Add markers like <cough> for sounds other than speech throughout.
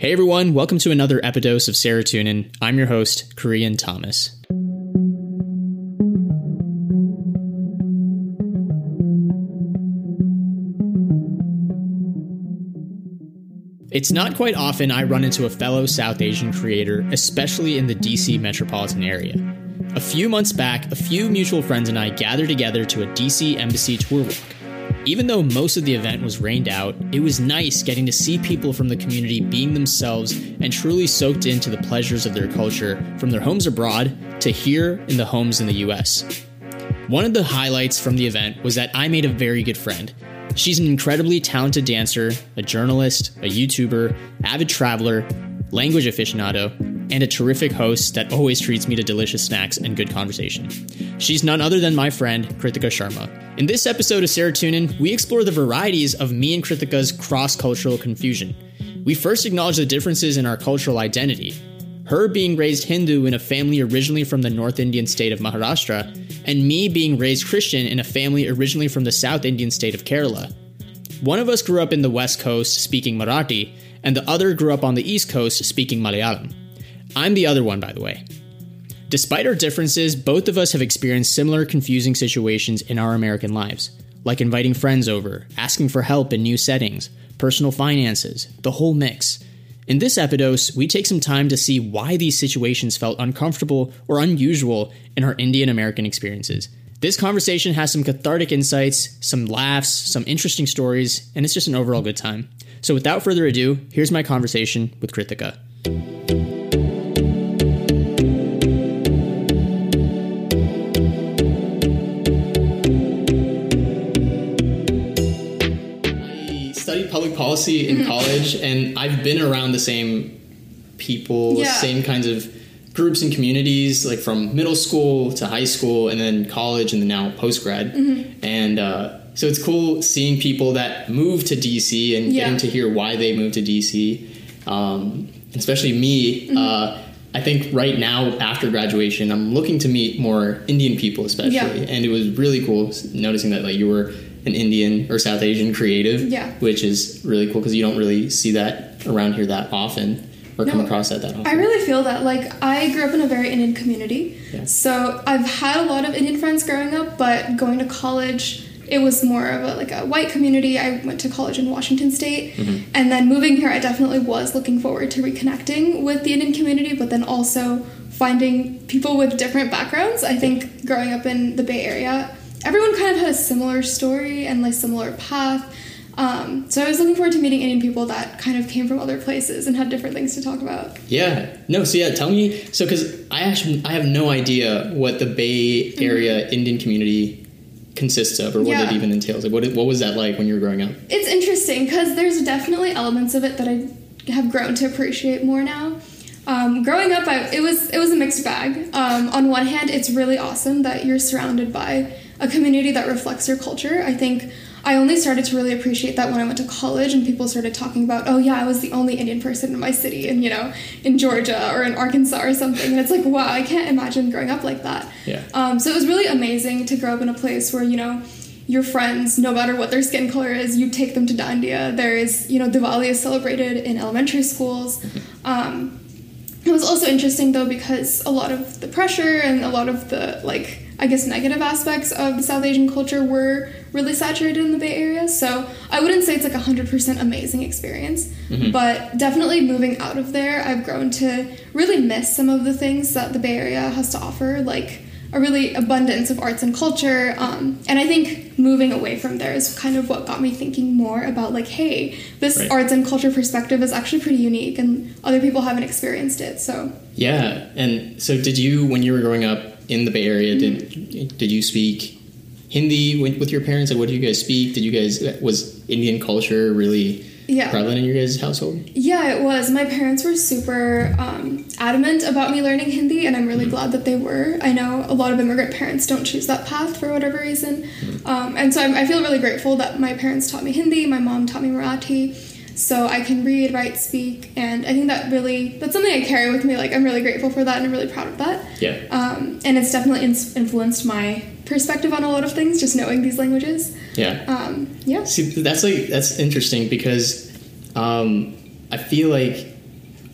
Hey everyone, welcome to another Epidose of Serotonin. I'm your host, Kiran Thomas. It's not quite often I run into a fellow South Asian creator, especially in the DC metropolitan area. A few months back, a few mutual friends and I gathered together to a DC Embassy tour walk. Even though most of the event was rained out, it was nice getting to see people from the community being themselves and truly soaked into the pleasures of their culture from their homes abroad to here in the homes in the US. One of the highlights from the event was that I made a very good friend. She's an incredibly talented dancer, a journalist, a YouTuber, avid traveler, language aficionado, and a terrific host that always treats me to delicious snacks and good conversation. She's none other than my friend, Kritika Sharma. In this episode of Serotonin, we explore the varieties of me and Kritika's cross cultural confusion. We first acknowledge the differences in our cultural identity. Her being raised Hindu in a family originally from the North Indian state of Maharashtra, and me being raised Christian in a family originally from the South Indian state of Kerala. One of us grew up in the West Coast speaking Marathi, and the other grew up on the East Coast speaking Malayalam. I'm the other one, by the way. Despite our differences, both of us have experienced similar confusing situations in our American lives, like inviting friends over, asking for help in new settings, personal finances, the whole mix. In this Epidose, we take some time to see why these situations felt uncomfortable or unusual in our Indian American experiences. This conversation has some cathartic insights, some laughs, some interesting stories, and it's just an overall good time. So without further ado, here's my conversation with Kritika. Policy in college, and I've been around the same people, Yeah. same kinds of groups and communities, like from middle school to high school, and then college, and then now post grad. Mm-hmm. And uh, so it's cool seeing people that move to DC and Yeah. getting to hear why they moved to DC. Um, especially me. Mm-hmm. Uh, I think right now after graduation, I'm looking to meet more Indian people, especially, Yeah. and it was really cool noticing that like you were an Indian or South Asian creative, Yeah. which is really cool because you don't really see that around here that often or come across that that often. I really feel that. Like, I grew up in a very Indian community. Yeah. So I've had a lot of Indian friends growing up, but going to college, it was more of a, like a white community. I went to college in Washington State. Mm-hmm. And then moving here, I definitely was looking forward to reconnecting with the Indian community, but then also finding people with different backgrounds. I think growing up in the Bay Area, everyone kind of had a similar story and like similar path. Um, so I was looking forward to meeting Indian people that kind of came from other places and had different things to talk about. Yeah. No. So yeah, tell me. So because I actually I have no idea what the Bay Area Indian community consists of or what Yeah. it even entails. Like what what was that like when you were growing up? It's interesting because there's definitely elements of it that I have grown to appreciate more now. Um, growing up, I, it was it was a mixed bag. Um, on one hand, it's really awesome that you're surrounded by a community that reflects your culture. I think I only started to really appreciate that when I went to college and people started talking about, oh yeah, I was the only Indian person in my city, and you know, in Georgia or in Arkansas or something. And it's like, wow, I can't imagine growing up like that. Yeah. Um, so it was really amazing to grow up in a place where, you know, your friends, no matter what their skin color is, you take them to Dandiya. There is, you know, Diwali is celebrated in elementary schools. Um, it was also interesting though because a lot of the pressure and a lot of the, like, I guess negative aspects of the South Asian culture were really saturated in the Bay Area. So I wouldn't say it's like a 100% amazing experience, but definitely moving out of there, I've grown to really miss some of the things that the Bay Area has to offer, like a really abundance of arts and culture. Um, and I think moving away from there is kind of what got me thinking more about, like, hey, this Right. arts and culture perspective is actually pretty unique and other people haven't experienced it. So. Yeah. And so did you when you were growing up in the Bay Area? Mm-hmm. Did did you speak Hindi with, with your parents? Like what did you guys speak? Did you guys was Indian culture really Yeah. prevalent in your guys' household? Yeah, it was. My parents were super um, adamant about me learning Hindi, and I'm really glad that they were. I know a lot of immigrant parents don't choose that path for whatever reason. Um, and so I'm, I feel really grateful that my parents taught me Hindi, my mom taught me Marathi, so I can read, write, speak, and I think that really, that's something I carry with me. Like, I'm really grateful for that, and I'm really proud of that. Yeah. Um, and it's definitely ins- influenced my perspective on a lot of things, just knowing these languages. Yeah. Um, yeah. See, that's like that's interesting because um, I feel like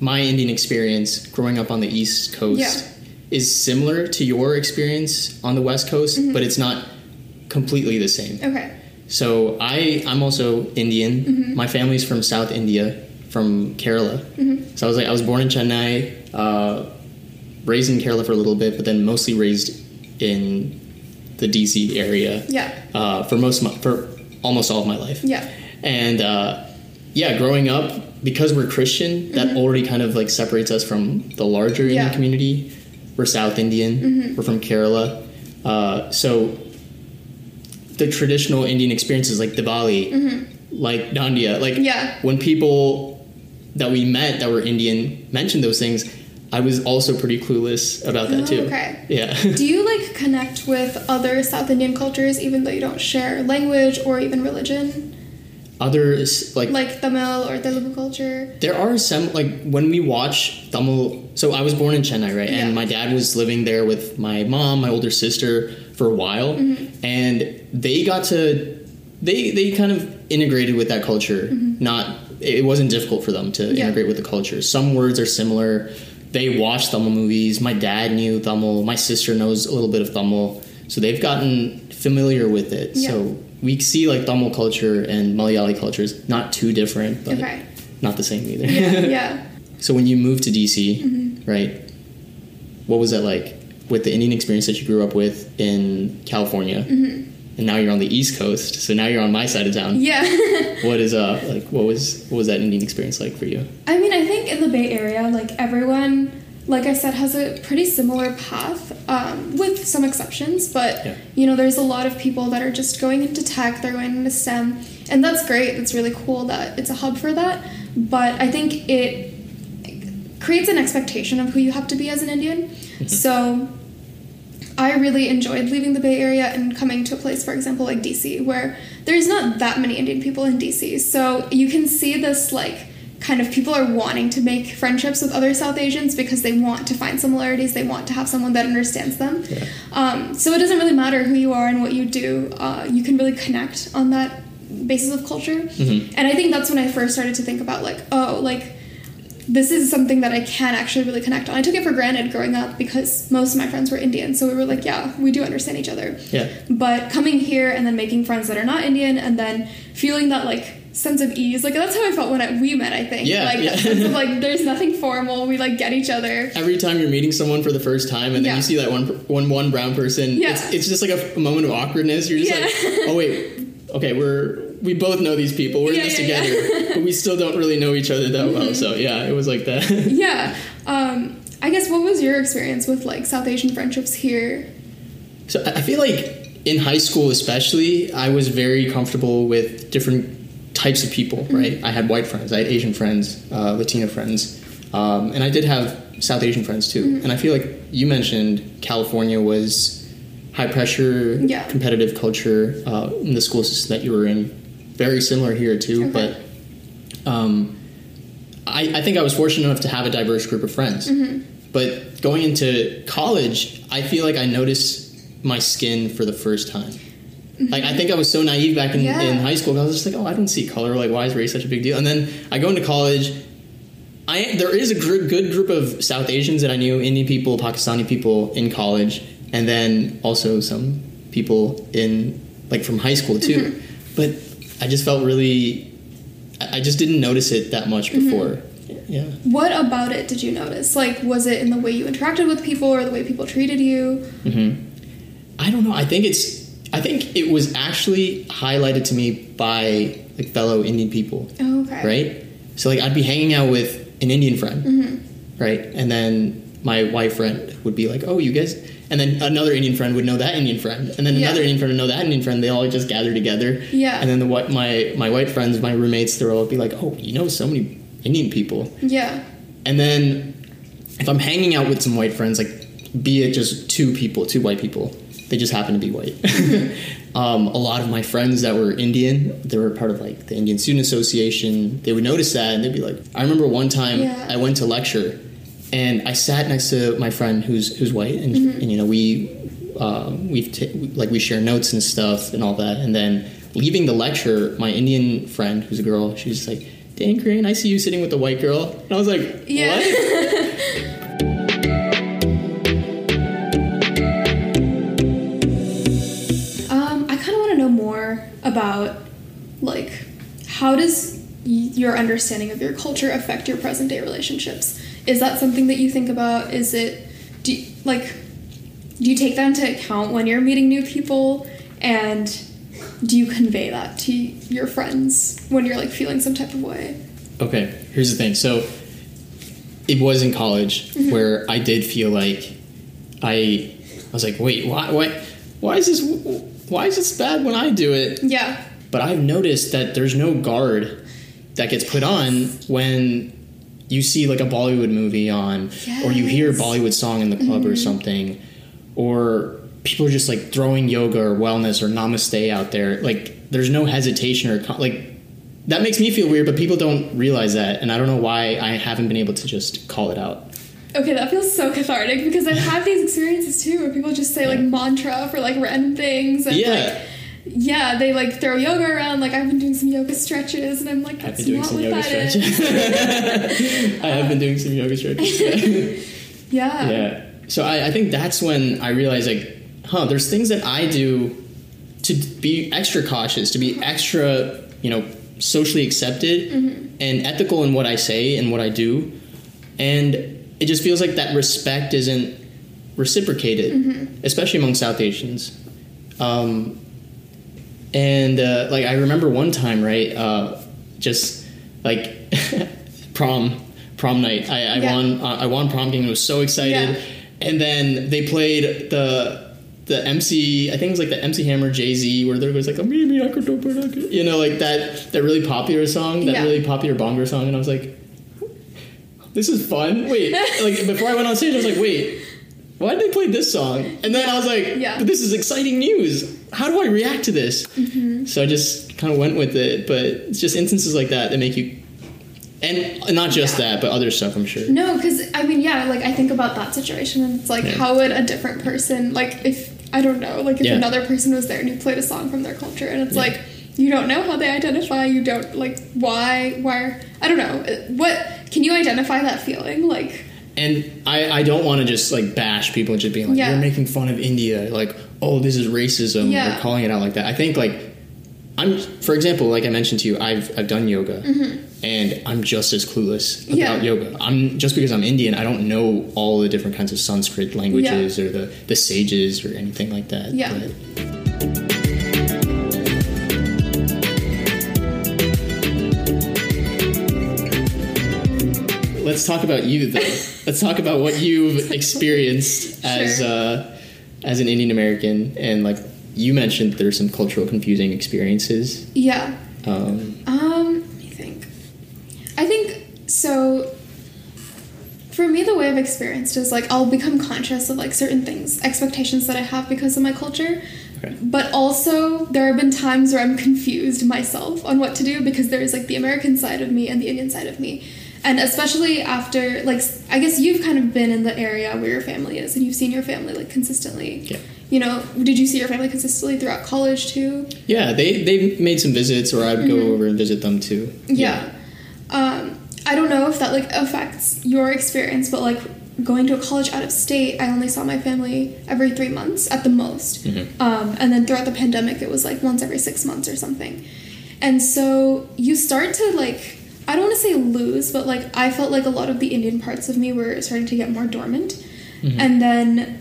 my Indian experience growing up on the East Coast Yeah. is similar to your experience on the West Coast, Mm-hmm. but it's not completely the same. Okay. So I I'm also Indian. Mm-hmm. My family's from South India, from Kerala. Mm-hmm. So I was like I was born in Chennai, uh, raised in Kerala for a little bit, but then mostly raised in the DC area Yeah. uh, for most of my, for almost all of my life. Yeah. And uh, yeah, growing up because we're Christian, that already kind of like separates us from the larger Indian Mm-hmm. Yeah. community. We're South Indian. Mm-hmm. We're from Kerala. Uh, so the traditional Indian experiences like Diwali, like Dandiya, like Mm-hmm. Yeah. when people that we met that were Indian mentioned those things, I was also pretty clueless about that Oh, too. okay. Yeah. Do you like connect with other South Indian cultures even though you don't share language or even religion? Others like Like Tamil or Telugu culture? There are some like when we watch Tamil. So I was born in Chennai, right? Yeah. And my dad was living there with my mom, my older sister, for a while, Mm-hmm. and they got to they they kind of integrated with that culture. Not it wasn't difficult for them to Mm-hmm. Yeah. integrate with the culture. Some words are similar. They watch Tamil movies. My dad knew Tamil. My sister knows a little bit of Tamil, so they've gotten familiar with it. Yeah. So we see like Tamil culture and Malayali culture is not too different, but Okay. not the same either. Yeah. yeah. <laughs> So when you moved to DC, Mm-hmm. right? What was that like with the Indian experience that you grew up with in California, Mm-hmm. and now you're on the East Coast? So now you're on my side of town. Yeah. <laughs> What is uh like? What was what was that Indian experience like for you? I mean, I think in the Bay Area, like everyone, like I said, has a pretty similar path, um, with some exceptions. But Yeah. you know, there's a lot of people that are just going into tech, they're going into STEM, and that's great. It's really cool that it's a hub for that. But I think it creates an expectation of who you have to be as an Indian. So I really enjoyed leaving the Bay Area and coming to a place, for example, like DC, where there's not that many Indian people in DC. So you can see this, like, kind of people are wanting to make friendships with other South Asians because they want to find similarities, they want to have someone that understands them. Yeah. Um, so it doesn't really matter who you are and what you do, uh, you can really connect on that basis of culture. Mhm. And I think that's when I first started to think about, like, oh, like, this is something that I can actually really connect on. I took it for granted growing up because most of my friends were Indian, so we were like, yeah, we do understand each other. Yeah. But coming here and then making friends that are not Indian and then feeling that like sense of ease, like that's how I felt when I, we met. I think, Yeah, like yeah. of like <laughs> there's nothing formal. We like get each other. Every time you're meeting someone for the first time, and then Yeah. you see that one one one brown person, Yeah. it's, it's just like a, a moment of awkwardness. You're just Yeah. like, oh wait, okay, we're we both know these people. We're in this yeah, together, yeah. Mm-hmm. but we still don't really know each other that well. So yeah, it was like that. <laughs> yeah. Um, I guess what was your experience with like South Asian friendships here? So I feel like in high school, especially, I was very comfortable with different types of people. Right, I had white friends, I had Asian friends, uh, Latino friends, um, and I did have South Asian friends too. And I feel like you mentioned California was high pressure, Yeah. competitive culture uh, in the school system that you were in. Very similar here too, Okay. but. Um, I, I think I was fortunate enough to have a diverse group of friends. Mm-hmm. But going into college, I feel like I noticed my skin for the first time. Mm-hmm. Like I think I was so naive back in, Yeah. in high school. Because I was just like, oh, I don't see color. Like, why is race such a big deal? And then I go into college. I there is a gr- good group of South Asians that I knew, Indian people, Pakistani people in college, and then also some people in like from high school too. Mm-hmm. But I just felt really, I I just didn't notice it that much before. Yeah. What about it did you notice? Like, was it in the way you interacted with people or the way people treated you? hmm I don't know. I think it's. I think it was actually highlighted to me by like fellow Indian people, Oh, okay. right? So like I'd be hanging out with an Indian friend, Mm-hmm. right, and then my white friend would be like, "Oh, you guys," and then another Indian friend would know that Indian friend, and then Yeah. another Indian friend would know that Indian friend. They all just gather together, Yeah. And then the white my my white friends, my roommates, they'll all be like, "Oh, you know so many Indian people," Yeah. And then if I'm hanging out with some white friends, like be it just two people, two white people, they just happen to be white. <laughs> um, a lot of my friends that were Indian, they were part of like the Indian Student Association. They would notice that and they'd be like, I remember one time Yeah. I went to lecture and I sat next to my friend who's who's white, and, and you know we uh, we've ta- like we share notes and stuff and all that, and then leaving the lecture, my Indian friend who's a girl, she's like, Dan Crane, I see you sitting with a white girl. And I was like, Yeah. what? <laughs> Um, I kind of want to know more about like how does your understanding of your culture affect your present day relationships? Is that something that you think about? Is it do you, like do you take that into account when you're meeting new people and do you convey that to your friends when you're like feeling some type of way? Okay, here's the thing. So it was in college Mm-hmm. where I did feel like I I was like, wait, why why why is this why is this bad when I do it? Yeah. But I've noticed that there's no guard that gets put on when you see like a Bollywood movie on or you hear a Bollywood song in the club or mm-hmm. something or people are just like throwing yoga or wellness or namaste out there like there's no hesitation or like that makes me feel weird but people don't realize that and I don't know why I haven't been able to just call it out. Okay, that feels so cathartic because I've had these experiences too where people just say like mantra for like random things and Yeah. like yeah, they like throw yoga around. Like I've been doing some yoga stretches and I'm like, I've been doing not some what yoga that stretches. is. <laughs> I have been doing some yoga stretches. <laughs> yeah. yeah. So I, I think that's when I realized like, huh, there's things that I do to be extra cautious, to be mm-hmm. extra, you know, socially accepted mm-hmm. and ethical in what I say and what I do. And it just feels like that respect isn't reciprocated, mm-hmm. especially among South Asians. Um, and uh, like I remember one time, right? Uh, just like <laughs> prom, prom night. I, I Yeah. won. Uh, I won prom game. I was so excited. Yeah. And then they played the the MC. I think it was like the MC Hammer Jay Z, where there was like a me me I could do it, you know, like that that really popular song, that Yeah. really popular bongo song. And I was like, this is fun. Wait, <laughs> like before I went on stage, I was like, wait. Why did they play this song? And then I was like, Yeah. but this is exciting news. How do I react to this? Mm-hmm. So I just kind of went with it. But it's just instances like that that make you, and not just Yeah. that, but other stuff. I'm sure. No, because I mean, yeah, like I think about that situation and it's like, Yeah. how would a different person, like if, I don't know, like if Yeah. another person was there and you played a song from their culture and it's like, you don't know how they identify, you don't, like, why, why, I don't know. What, can you identify that feeling? Like, And I, I don't want to just like bash people and just being like, Yeah. you're making fun of India. Like, oh, this is racism. Yeah. Or calling it out like that. I think like, I'm, for example, like I mentioned to you, I've, I've done yoga and I'm just as clueless about Mm-hmm. Yeah. yoga. I'm just because I'm Indian, I don't know all the different kinds of Sanskrit languages or the, the sages or anything like that. Yeah. But- Let's talk about you though. Let's talk about what you've experienced <laughs> as Sure. uh, as an Indian American, and like you mentioned, there's some cultural confusing experiences. yeah. Um, Um, let me think. I think so. For me, the way I've experienced is like I'll become conscious of like certain things, expectations that I have because of my culture. okay. But also, there have been times where I'm confused myself on what to do because there is like the American side of me and the Indian side of me. And especially after, like, I guess you've kind of been in the area where your family is and you've seen your family like consistently. Yeah. You know, did you see your family consistently throughout college too? Yeah, they they made some visits, or I'd go over and visit them too. Mm-hmm. Yeah. Um, I don't know if that like affects your experience, but like going to a college out of state, I only saw my family every three months at the most. Um, and then throughout the pandemic, it was like once every six months or something. And so you start to like, I don't want to say lose, but like I felt like a lot of the Indian parts of me were starting to get more dormant. And then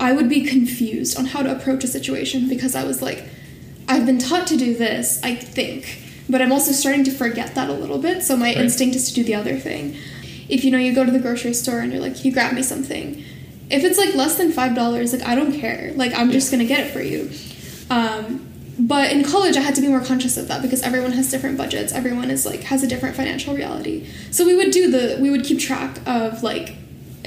I would be confused on how to approach a situation because I was like, I've been taught to do this, I think, but I'm also starting to forget that a little bit. So my Right. instinct is to do the other thing. If you know, you go to the grocery store and you're like, you grab me something. If it's like less than five dollars, like I don't care. Like I'm just gonna get it for you. Um, but in college, I had to be more conscious of that because everyone has different budgets. Everyone is like has a different financial reality. So we would do the we would keep track of like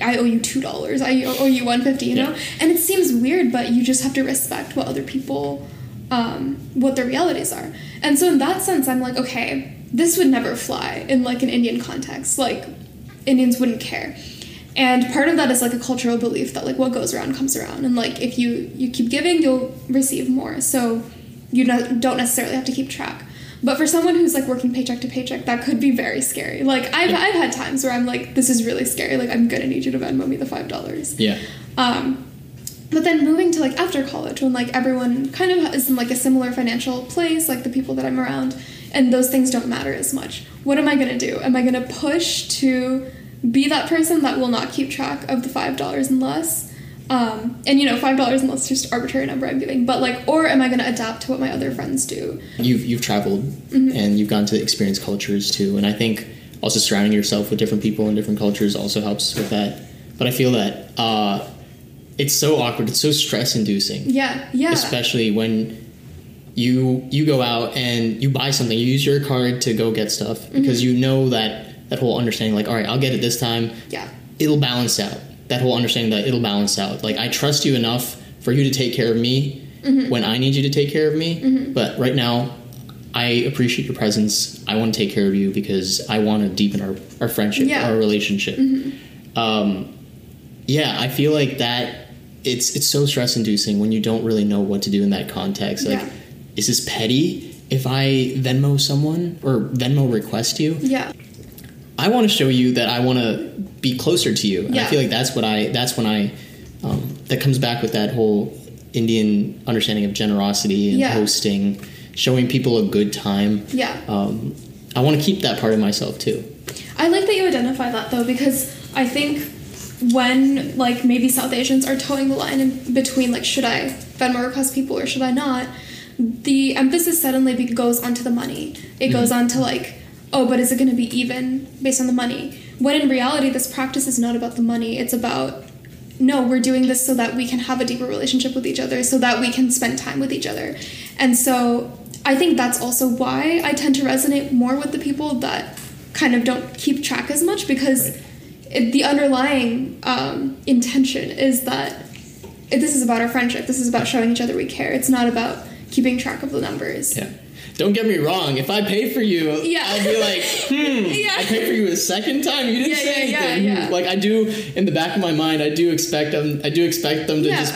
I owe you two dollars. I owe you one fifty. You know, and it seems weird, but you just have to respect what other people, um, what their realities are. And so in that sense, I'm like, okay, this would never fly in like an Indian context. Like Indians wouldn't care. And part of that is like a cultural belief that like what goes around comes around, and like if you you keep giving, you'll receive more. So you don't necessarily have to keep track. But for someone who's like working paycheck to paycheck, that could be very scary. Like I've, I've had times where I'm like, this is really scary. Like I'm gonna need you to Venmo me the five dollars. Yeah. Um, but then moving to like after college when like everyone kind of is in like a similar financial place, like the people that I'm around, and those things don't matter as much. What am I gonna do? Am I gonna push to be that person that will not keep track of the five dollars and less? Um, and you know, five dollars and is just arbitrary number I'm giving, but like, or am I gonna adapt to what my other friends do? You've you've traveled Mm-hmm. and you've gone to experience cultures too, and I think also surrounding yourself with different people and different cultures also helps with that. But I feel that uh, it's so awkward. It's so stress inducing. Yeah, yeah, especially when you you go out and you buy something you use your card to go get stuff Mm-hmm. because you know that that whole understanding like all right i'll get it this time yeah, it'll balance out that whole understanding that it'll balance out like i trust you enough for you to take care of me Mm-hmm. when i need you to take care of me but right now i appreciate your presence i want to take care of you because i want to deepen our, our friendship Yeah. Mm-hmm. our relationship um, yeah i feel like that it's it's so stress inducing when you don't really know what to do in that context like Yeah. is this petty if i venmo someone or venmo request you yeah, I want to show you that I want to be closer to you. And I feel like that's what I that's when I um, that comes back with that whole Indian understanding of generosity and Yeah. hosting, showing people a good time. yeah. Um, I want to keep that part of myself too. I like that you identify that though because I think when like maybe South Asians are towing the line in between like should I Venmo request people or should I not, the emphasis suddenly goes onto the money. It goes on to like oh but is it going to be even based on the money? When in reality this practice is not about the money. It's about no, we're doing this so that we can have a deeper relationship with each other, so that we can spend time with each other. And so I think that's also why I tend to resonate more with the people that kind of don't keep track as much because it, the underlying um, intention is that it, this is about our friendship. This is about showing each other we care. It's not about keeping track of the numbers. Yeah. Don't get me wrong. If I pay for you, Yeah. I'll be like, <laughs> hmm. Yeah. I paid for you a second time. You didn't Yeah, say anything. Like I do in the back of my mind. I do expect them. I do expect them to just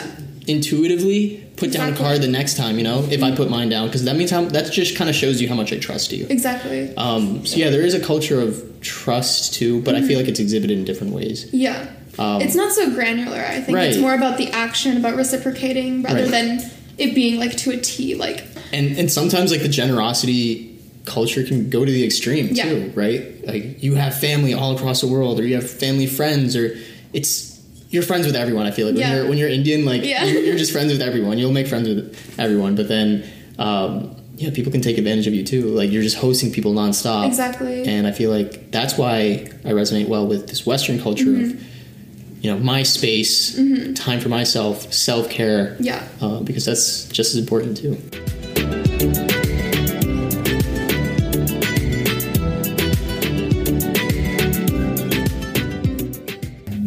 intuitively put down a card the next time. You know, if I put mine down, because that means how that just kind of shows you how much I trust you. Exactly. Um, so yeah, there is a culture of trust too, but I feel like it's exhibited in different ways. Yeah. Um, it's not so granular. I think it's more about the action, about reciprocating, rather Right. than it being like to a T. Like, and and sometimes like the generosity culture can go to the extreme Yeah. too, right? Like you have family all across the world, or you have family friends, or it's you're friends with everyone. I feel like when Yeah. you're when you're Indian, like Yeah. you're, you're just friends with everyone. You'll make friends with everyone, but then um, yeah, people can take advantage of you too. Like you're just hosting people nonstop. Exactly. And I feel like that's why I resonate well with this Western culture Mm-hmm. of you know my space, time for myself, self care. yeah. Uh, because that's just as important too.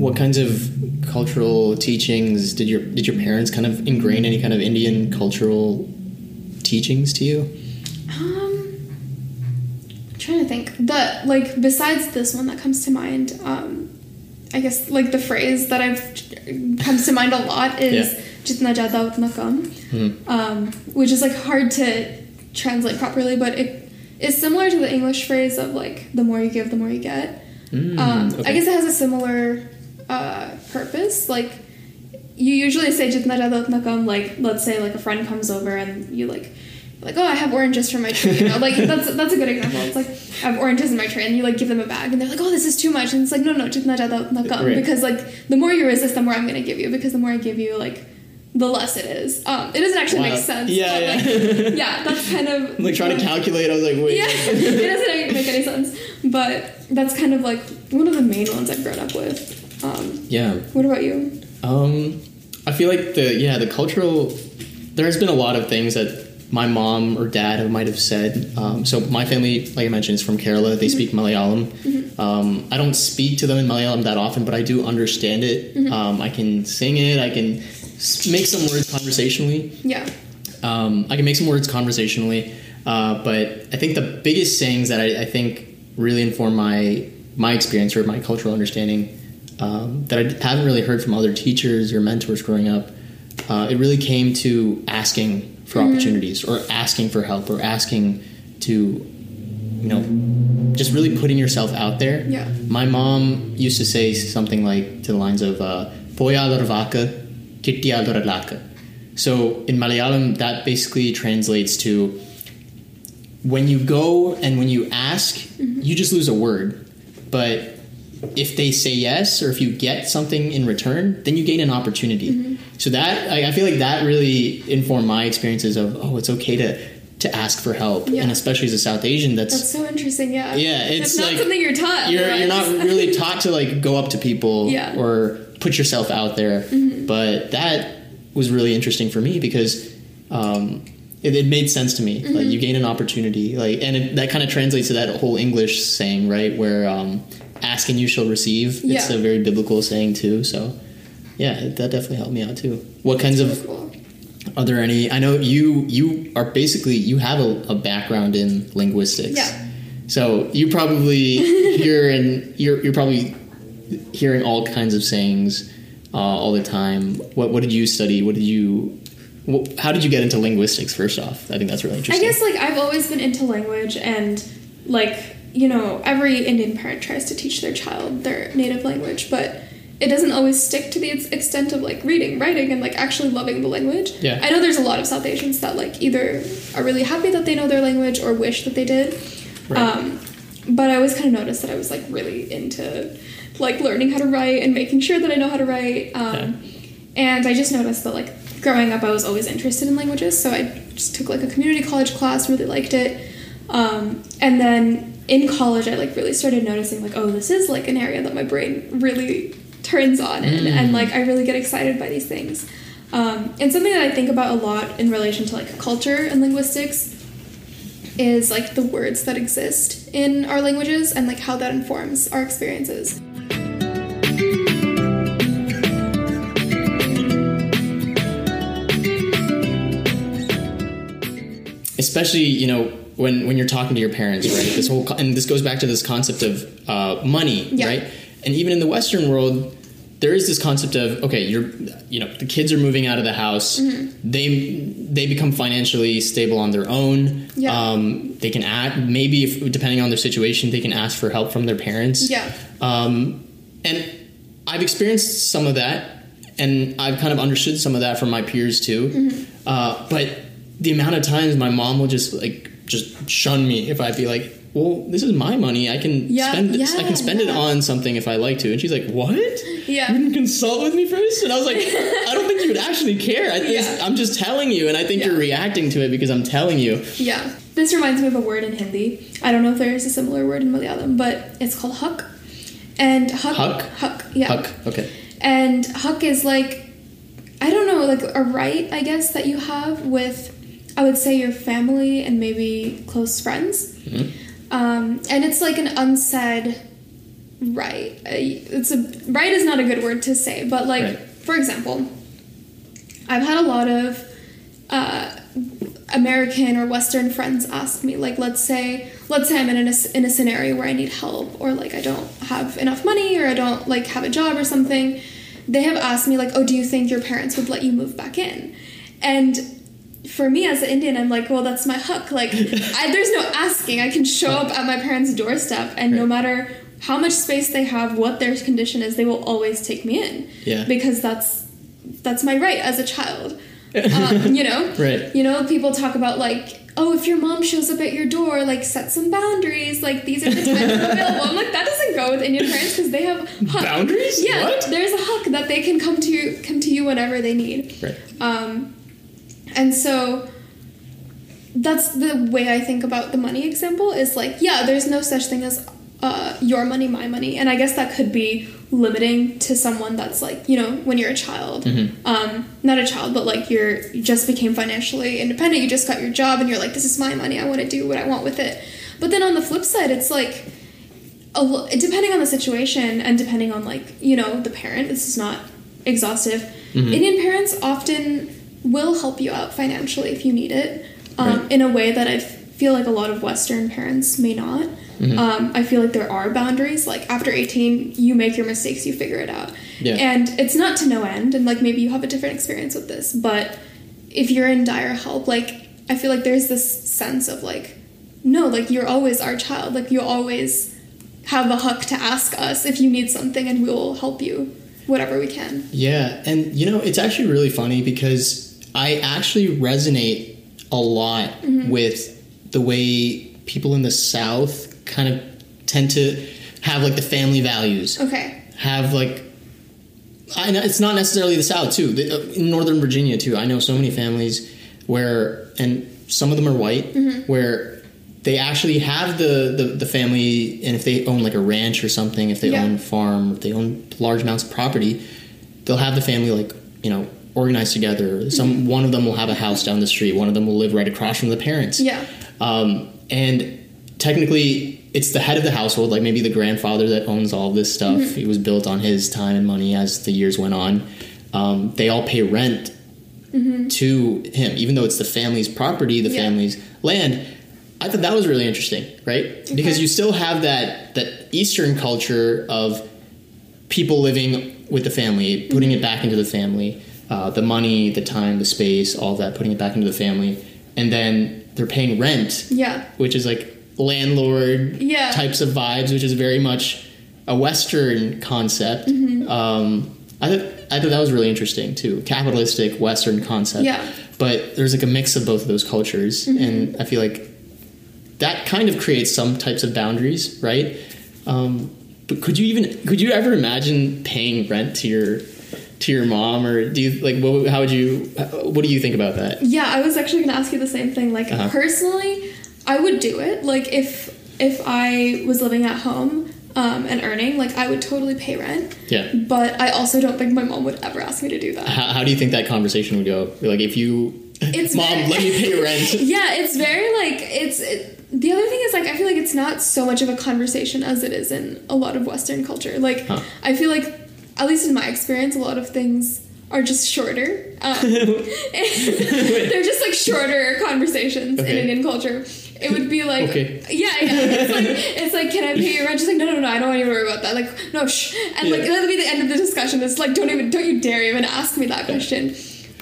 What kinds of cultural teachings did your did your parents kind of ingrain any kind of Indian cultural teachings to you? Um, I'm trying to think. The like besides this one that comes to mind, um, I guess like the phrase that I've comes to mind a lot is Yeah. "jitna jada utna kam," Hmm. um, which is like hard to translate properly, but it is similar to the English phrase of like "the more you give, the more you get." Mm, Um, okay. I guess it has a similar uh, purpose. Like you usually say "jitna jada utna kam," like let's say like a friend comes over and you like like oh I have oranges from my tree. You know, like <laughs> that's that's a good example. It's like I have oranges in my tree and you like give them a bag and they're like oh this is too much and it's like no no "jitna jada utna kam," Right. because like the more you resist the more I'm gonna give you because the more I give you like the less it is. Um, it doesn't actually Wow. make sense. Yeah, yeah. Like, yeah, that's kind of <laughs> like trying to calculate. I was like, wait. yeah, <laughs> it doesn't make any sense. But that's kind of like one of the main ones I've grown up with. Um, Yeah. what about you? Um, I feel like the yeah the cultural. There has been a lot of things that my mom or dad might have said. Um, so my family, like I mentioned, is from Kerala. They speak Malayalam. Um, I don't speak to them in Malayalam that often, but I do understand it. Um, I can sing it. I can make some words conversationally. Yeah. Um, I can make some words conversationally, uh, but I think the biggest sayings that I, I think really inform my my experience or my cultural understanding um, that I haven't really heard from other teachers or mentors growing up. Uh, it really came to asking for opportunities or asking for help or asking to you know just really putting yourself out there. Yeah. My mom used to say something like to the lines of uh, "Poyalarvaka, kittiyalaralaka." So in Malayalam, that basically translates to when you go and when you ask, Mm-hmm. you just lose a word. But if they say yes or if you get something in return, then you gain an opportunity. Mm-hmm. So that I, I feel like that really informed my experiences of oh, it's okay to to ask for help, Yeah. and especially as a South Asian, that's, That's so interesting. Yeah. Yeah, it's That's not like- something you're taught. you're you're not really <laughs> taught to like go up to people Yeah. Mm-hmm. or put yourself out there. But that was really interesting for me because um, it, it made sense to me. Like Mm-hmm. you gain an opportunity, like, and it, that kind of translates to that whole English saying, right? Where um, ask and you shall receive. It's a very biblical saying too. So yeah, that definitely helped me out too. What kinds Really of cool. are there any? I know you you are basically you have a, a background in linguistics. Yeah. So you probably <laughs> hear and you're you're probably hearing all kinds of sayings uh, all the time. What what did you study? What did you? wh- How did you get into linguistics? First off, I think that's really interesting. I guess like I've always been into language and like you know every Indian parent tries to teach their child their native language, but it doesn't always stick to the extent of like reading, writing, and like actually loving the language. Yeah. I know there's a lot of South Asians that like either are really happy that they know their language or wish that they did. Right. Um, but I always kind of noticed that I was like really into like learning how to write and making sure that I know how to write. Um, And I just noticed that like growing up, I was always interested in languages, so I just took like a community college class, really liked it. Um, and then in college, I like really started noticing like, oh, this is like an area that my brain really turns on in, and like I really get excited by these things. Um, and something that I think about a lot in relation to like culture and linguistics is like the words that exist in our languages and like how that informs our experiences. especially you know when when you're talking to your parents right this whole and this goes back to this concept of uh, money Yeah. right and even in the western world there is this concept of okay you're you know the kids are moving out of the house Mm-hmm. they they become financially stable on their own Yeah. um, they can act maybe if, depending on their situation they can ask for help from their parents Yeah. um, and I've experienced some of that, and I've kind of understood some of that from my peers too. Mm-hmm. Uh, but the amount of times my mom will just like just shun me if I'd be like, "Well, this is my money. I can Yeah, spend this. I can spend it on something if I like to." And she's like, "What? Yeah. You didn't consult with me first? And I was like, "I don't think you would actually care. I, Yeah. I'm just telling you, and I think Yeah. you're reacting to it because I'm telling you." Yeah. This reminds me of a word in Hindi. I don't know if there is a similar word in Malayalam, but it's called huk. And huk. Huk? Huk, yeah. Huck. Okay. And huk is like, I don't know, like a right, I guess, that you have with, I would say, your family and maybe close friends. Mhm. Um, and it's like an unsaid right. Uh, It's a right is not a good word to say, but like, Right. for example, I've had a lot of uh, American or Western friends ask me, like, let's say, let's say I'm in a, in a scenario where I need help, or like I don't have enough money, or I don't like have a job or something. They have asked me, like, oh, do you think your parents would let you move back in? And for me as an Indian, I'm like, well, that's my hook. Like, <laughs> I, there's no asking. I can show up at my parents' doorstep, and no matter how much space they have, what their condition is, they will always take me in. Yeah. Because that's that's my right as a child. <laughs> Um, you know. Right. You know, people talk about like, oh, if your mom shows up at your door, like set some boundaries. Like these are the times available. I'm like, that doesn't go with Indian parents because they have huck. Boundaries? Yeah, What? there's a hook that they can come to you, come to you whenever they need. Right. Um, and so that's the way I think about the money example is like, yeah, there's no such thing as uh, your money, my money. And I guess that could be limiting to someone that's like, you know, when you're a child, um, not a child, but like you're, you just became financially independent, you just got your job and you're like, this is my money, I want to do what I want with it. But then on the flip side, it's like, a depending on the situation and depending on like you know the parent this is not exhaustive. Indian parents often will help you out financially if you need it um, Right. in a way that i feel like a lot of western parents may not um, i feel like there are boundaries like after 18 you make your mistakes you figure it out Yeah. and it's not to no end and like maybe you have a different experience with this but if you're in dire help like i feel like there's this sense of like no, like you're always our child. Like you always have a hook to ask us if you need something, and we will help you whatever we can. Yeah, and you know, it's actually really funny because I actually resonate a lot Mm-hmm. with the way people in the South kind of tend to have like the family values. Okay. Have like I know it's not necessarily the South too. The, uh, in Northern Virginia too, I know so many families where, and some of them are white, Mm-hmm. where they actually have the, the the family, and if they own like a ranch or something, if they Yeah. own a farm, if they own large amounts of property, they'll have the family like you know organized together. Some Mm-hmm. one of them will have a house down the street. One of them will live right across from the parents. Yeah. Um, and technically, it's the head of the household, like maybe the grandfather that owns all this stuff. Mm-hmm. It was built on his time and money as the years went on. Um, they all pay rent to him, even though it's the family's property, the Mm-hmm. Yeah. family's land. I thought that was really interesting, right? Because you still have that that Eastern culture of people living with the family, putting Mm-hmm. it back into the family, uh, the money, the time, the space, all that, putting it back into the family, and then they're paying rent, Yeah. which is like landlord Yeah. types of vibes, which is very much a Western concept. Mm-hmm. Um, I thought I thought that was really interesting too, capitalistic Western concept. Yeah. But there's like a mix of both of those cultures, Mm-hmm. and I feel like that kind of creates some types of boundaries, right? Um, but could you even could you ever imagine paying rent to your to your mom, or do you like what, how would you what do you think about that? Yeah, I was actually going to ask you the same thing. Like Uh-huh. personally, I would do it. Like if if I was living at home um, and earning, like I would totally pay rent. Yeah. But I also don't think my mom would ever ask me to do that. How, how do you think that conversation would go? Like if you, It's <laughs> mom, very- let me pay rent. <laughs> yeah, it's very like it's. It, the other thing is like I feel like it's not so much of a conversation as it is in a lot of Western culture. Like Huh. I feel like, at least in my experience, a lot of things are just shorter. Um, <laughs> <laughs> they're just like shorter conversations Okay. in Indian culture. It would be like, Okay. yeah, yeah. It's like, it's like, can I pay your rent? Just like, no, no, no, I don't want you to worry about that. Like, no, shh. And like, Yeah. that'll be the end of the discussion. It's like, don't even, don't you dare even ask me that question.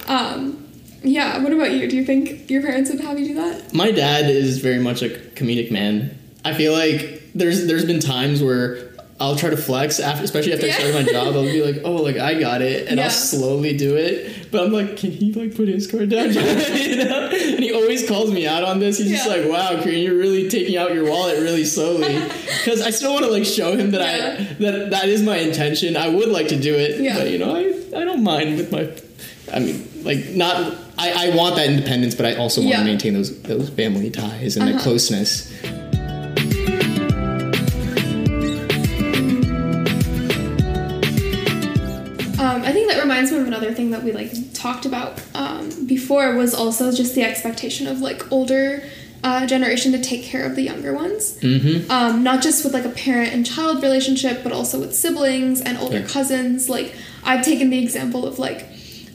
Um, yeah. What about you? Do you think your parents would have you do that? My dad is very much a comedic man. I feel like there's there's been times where I'll try to flex after, especially after Yeah. I started my job. I'll be like, oh, like I got it, and Yeah. I'll slowly do it. But I'm like, can he like put his card down? <laughs> you know? And he always calls me out on this. He's just like, wow, Kiran, you're really taking out your wallet really slowly. <laughs> Because I still want to like show him that I that that is my intention. I would like to do it, Yeah. but you know, I I don't mind with my. I mean, like not. I, I want that independence, but I also want Yeah. to maintain those those family ties and that Uh-huh. closeness. I think that reminds me of another thing that we like talked about um, before was also just the expectation of like older uh, generation to take care of the younger ones. Mm-hmm. Um, not just with like a parent and child relationship, but also with siblings and older Yeah. cousins. Like I've taken the example of like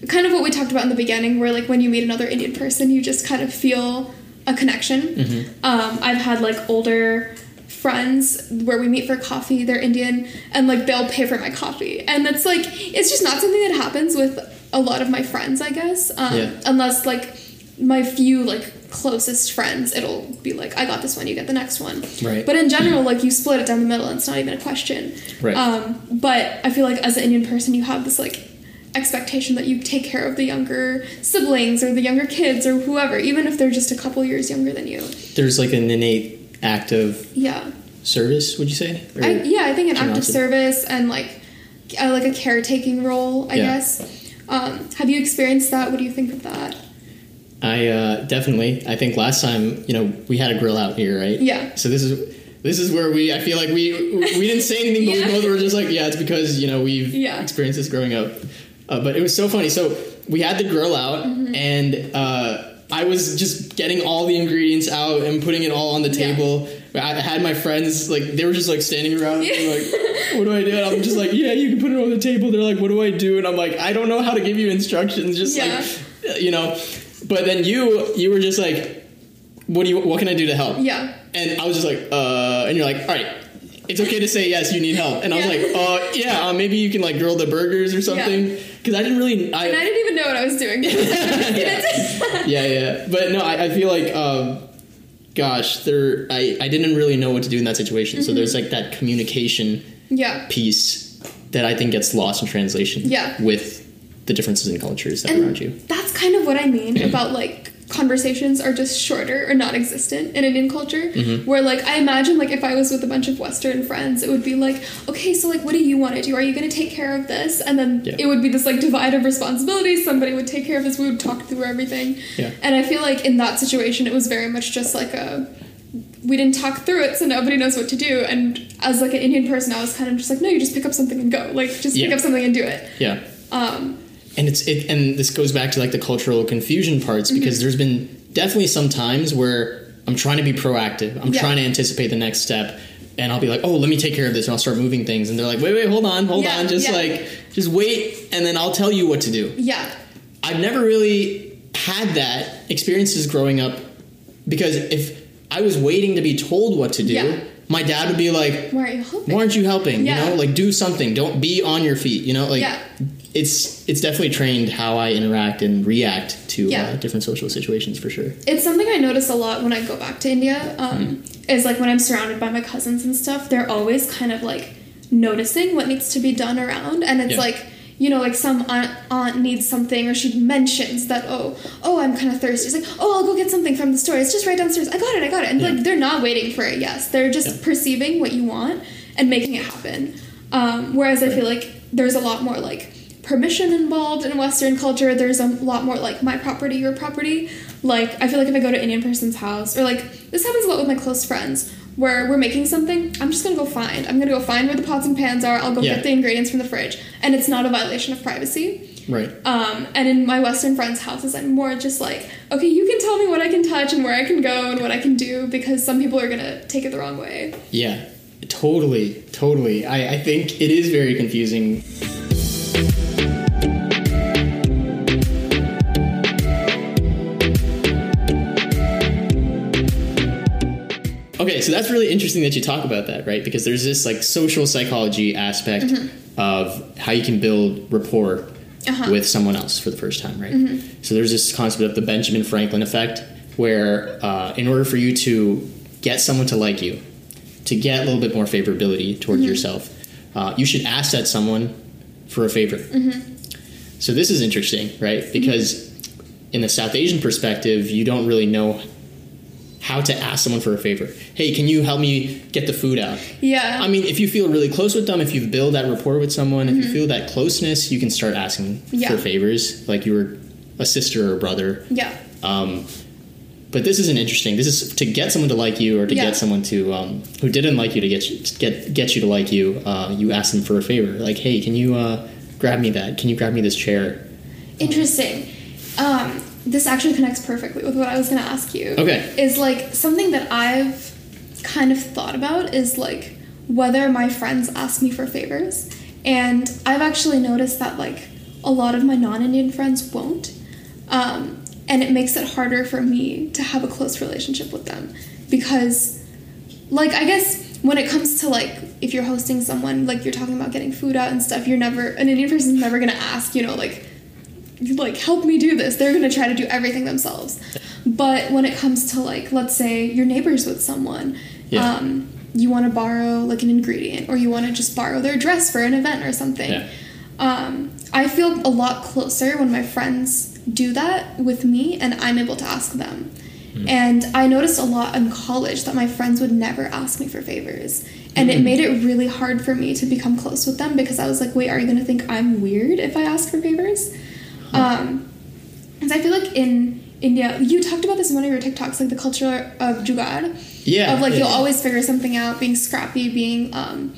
kind of what we talked about in the beginning, where like when you meet another Indian person, you just kind of feel a connection. Mm-hmm. Um, I've had like older friends where we meet for coffee they're indian and like they'll pay for my coffee and it's like it's just not something that happens with a lot of my friends i guess um, Yeah. unless like my few like closest friends it'll be like i got this one you get the next one Right. but in general like you split it down the middle and it's not even a question Right. um, but i feel like as an indian person you have this like expectation that you take care of the younger siblings or the younger kids or whoever even if they're just a couple years younger than you There's like an innate act of yeah service. Would you say? I, yeah, I think an active generosity? service and like uh, like a caretaking role. I Yeah. guess. Um, have you experienced that? What do you think of that? I uh, definitely. I think last time, you know, we had a grill out here, right? Yeah. So this is this is where we. I feel like we we didn't say anything, but <laughs> Yeah. we both were just like, yeah, it's because you know we've Yeah. experienced this growing up. Uh, but it was so funny. So we had the grill out, Mm-hmm. and uh, I was just getting all the ingredients out and putting it all on the Yeah. table. I had my friends like they were just like standing around, Yeah. like, <laughs> what do I do? And I'm just like, yeah, you can put it on the table. They're like, what do I do? And I'm like, I don't know how to give you instructions. Just Yeah. like, you know. But then you you were just like, what do you what can I do to help? Yeah. And I was just like, uh, and you're like, all right, it's okay to say yes, you need help. And I was Yeah. like, uh, yeah, uh, maybe you can like grill the burgers or something. Because I didn't really, I, And I didn't even know what I was doing. <laughs> <laughs> yeah, yeah. But no, I, I feel like um, gosh, there I, I didn't really know what to do in that situation. So there's like that communication Yeah. piece that I think gets lost in translation Yeah. with the differences in cultures that And around you. that's kind of what I mean <clears throat> about like conversations are just shorter or non existent in Indian culture. Mm-hmm. Where like I imagine like if I was with a bunch of Western friends, it would be like, okay, so like what do you want to do? Are you gonna take care of this? And then Yeah. it would be this like divide of responsibilities. Somebody would take care of this, we would talk through everything. Yeah. And I feel like in that situation it was very much just like a we didn't talk through it, so nobody knows what to do. And as like an Indian person, I was kind of just like, no, you just pick up something and go. Like just pick up something and do it. Yeah. Um, and it's it and this goes back to like the cultural confusion parts because Mm-hmm. there's been definitely some times where I'm trying to be proactive. I'm Yeah. trying to anticipate the next step and I'll be like, "Oh, let me take care of this." And I'll start moving things and they're like, "Wait, wait, hold on. Hold Yeah, on. Just yeah. like just wait and then I'll tell you what to do." yeah. I've never really had that experiences growing up because if I was waiting to be told what to do, Yeah. my dad would be like, Why are you helping? why aren't you helping? Yeah. You know, like do something. Don't be on your feet. You know, like Yeah. It's it's definitely trained how I interact and react to Yeah. uh, different social situations for sure. It's something I notice a lot when I go back to India. Um, Mm-hmm. Is like when I'm surrounded by my cousins and stuff, they're always kind of like noticing what needs to be done around, and it's Yeah. like you know, like some aunt, aunt needs something, or she mentions that oh oh I'm kind of thirsty. It's like oh I'll go get something from the store. It's just right downstairs. I got it. I got it. And Yeah. like they're not waiting for it. yes. They're just Yeah. perceiving what you want and making it happen. Um, whereas I feel like there's a lot more like permission involved in Western culture. There's a lot more like my property, your property. Like I feel like if I go to an Indian person's house, or like this happens a lot with my close friends, where we're making something, I'm just gonna go find. I'm gonna go find where the pots and pans are. I'll go Yeah. get the ingredients from the fridge, and it's not a violation of privacy. Right. Um, and in my Western friends' houses, I'm more just like, okay, you can tell me what I can touch and where I can go and what I can do because some people are gonna take it the wrong way. Yeah. Totally. Totally. I, I think it is very confusing. Okay, so that's really interesting that you talk about that, right? Because there's this like social psychology aspect of how you can build rapport Uh-huh. with someone else for the first time, right? So there's this concept of the Benjamin Franklin effect, where uh, in order for you to get someone to like you, to get a little bit more favorability towards yourself, uh, you should ask that someone for a favor. So this is interesting, right? Because in the South Asian perspective, you don't really know how to ask someone for a favor. Hey, can you help me get the food out? Yeah. I mean, if you feel really close with them, if you've built that rapport with someone, if you feel that closeness, you can start asking Mm-hmm. Yeah. for favors, like you were a sister or a brother. yeah. Um, but this isn't interesting. This is to get someone to like you, or to Yeah. get someone to um, who didn't like you to get you, to get get you to like you. Uh, you ask them for a favor, like, "Hey, can you uh, grab me that? Can you grab me this chair?" Interesting. Um, this actually connects perfectly with what I was going to ask you. Okay. Is like something that I've kind of thought about is like whether my friends ask me for favors. And I've actually noticed that like a lot of my non Indian friends won't. Um, and it makes it harder for me to have a close relationship with them because like i guess when it comes to like if you're hosting someone like you're talking about getting food out and stuff you're never an indian person's never gonna ask you know like like help me do this they're gonna try to do everything themselves <laughs> but when it comes to like let's say you're neighbors with someone Yeah. um, you want to borrow like an ingredient or you want to just borrow their dress for an event or something Yeah. um, I feel a lot closer when my friends do that with me and I'm able to ask them. And I noticed a lot in college that my friends would never ask me for favors. And it made it really hard for me to become close with them because I was like, wait, are you going to think I'm weird if I ask for favors? Um, because I feel like in India, you talked about this in one of your TikToks, like the culture of jugaad. Yeah, Of like, yeah, you'll yeah. always figure something out, being scrappy, being um,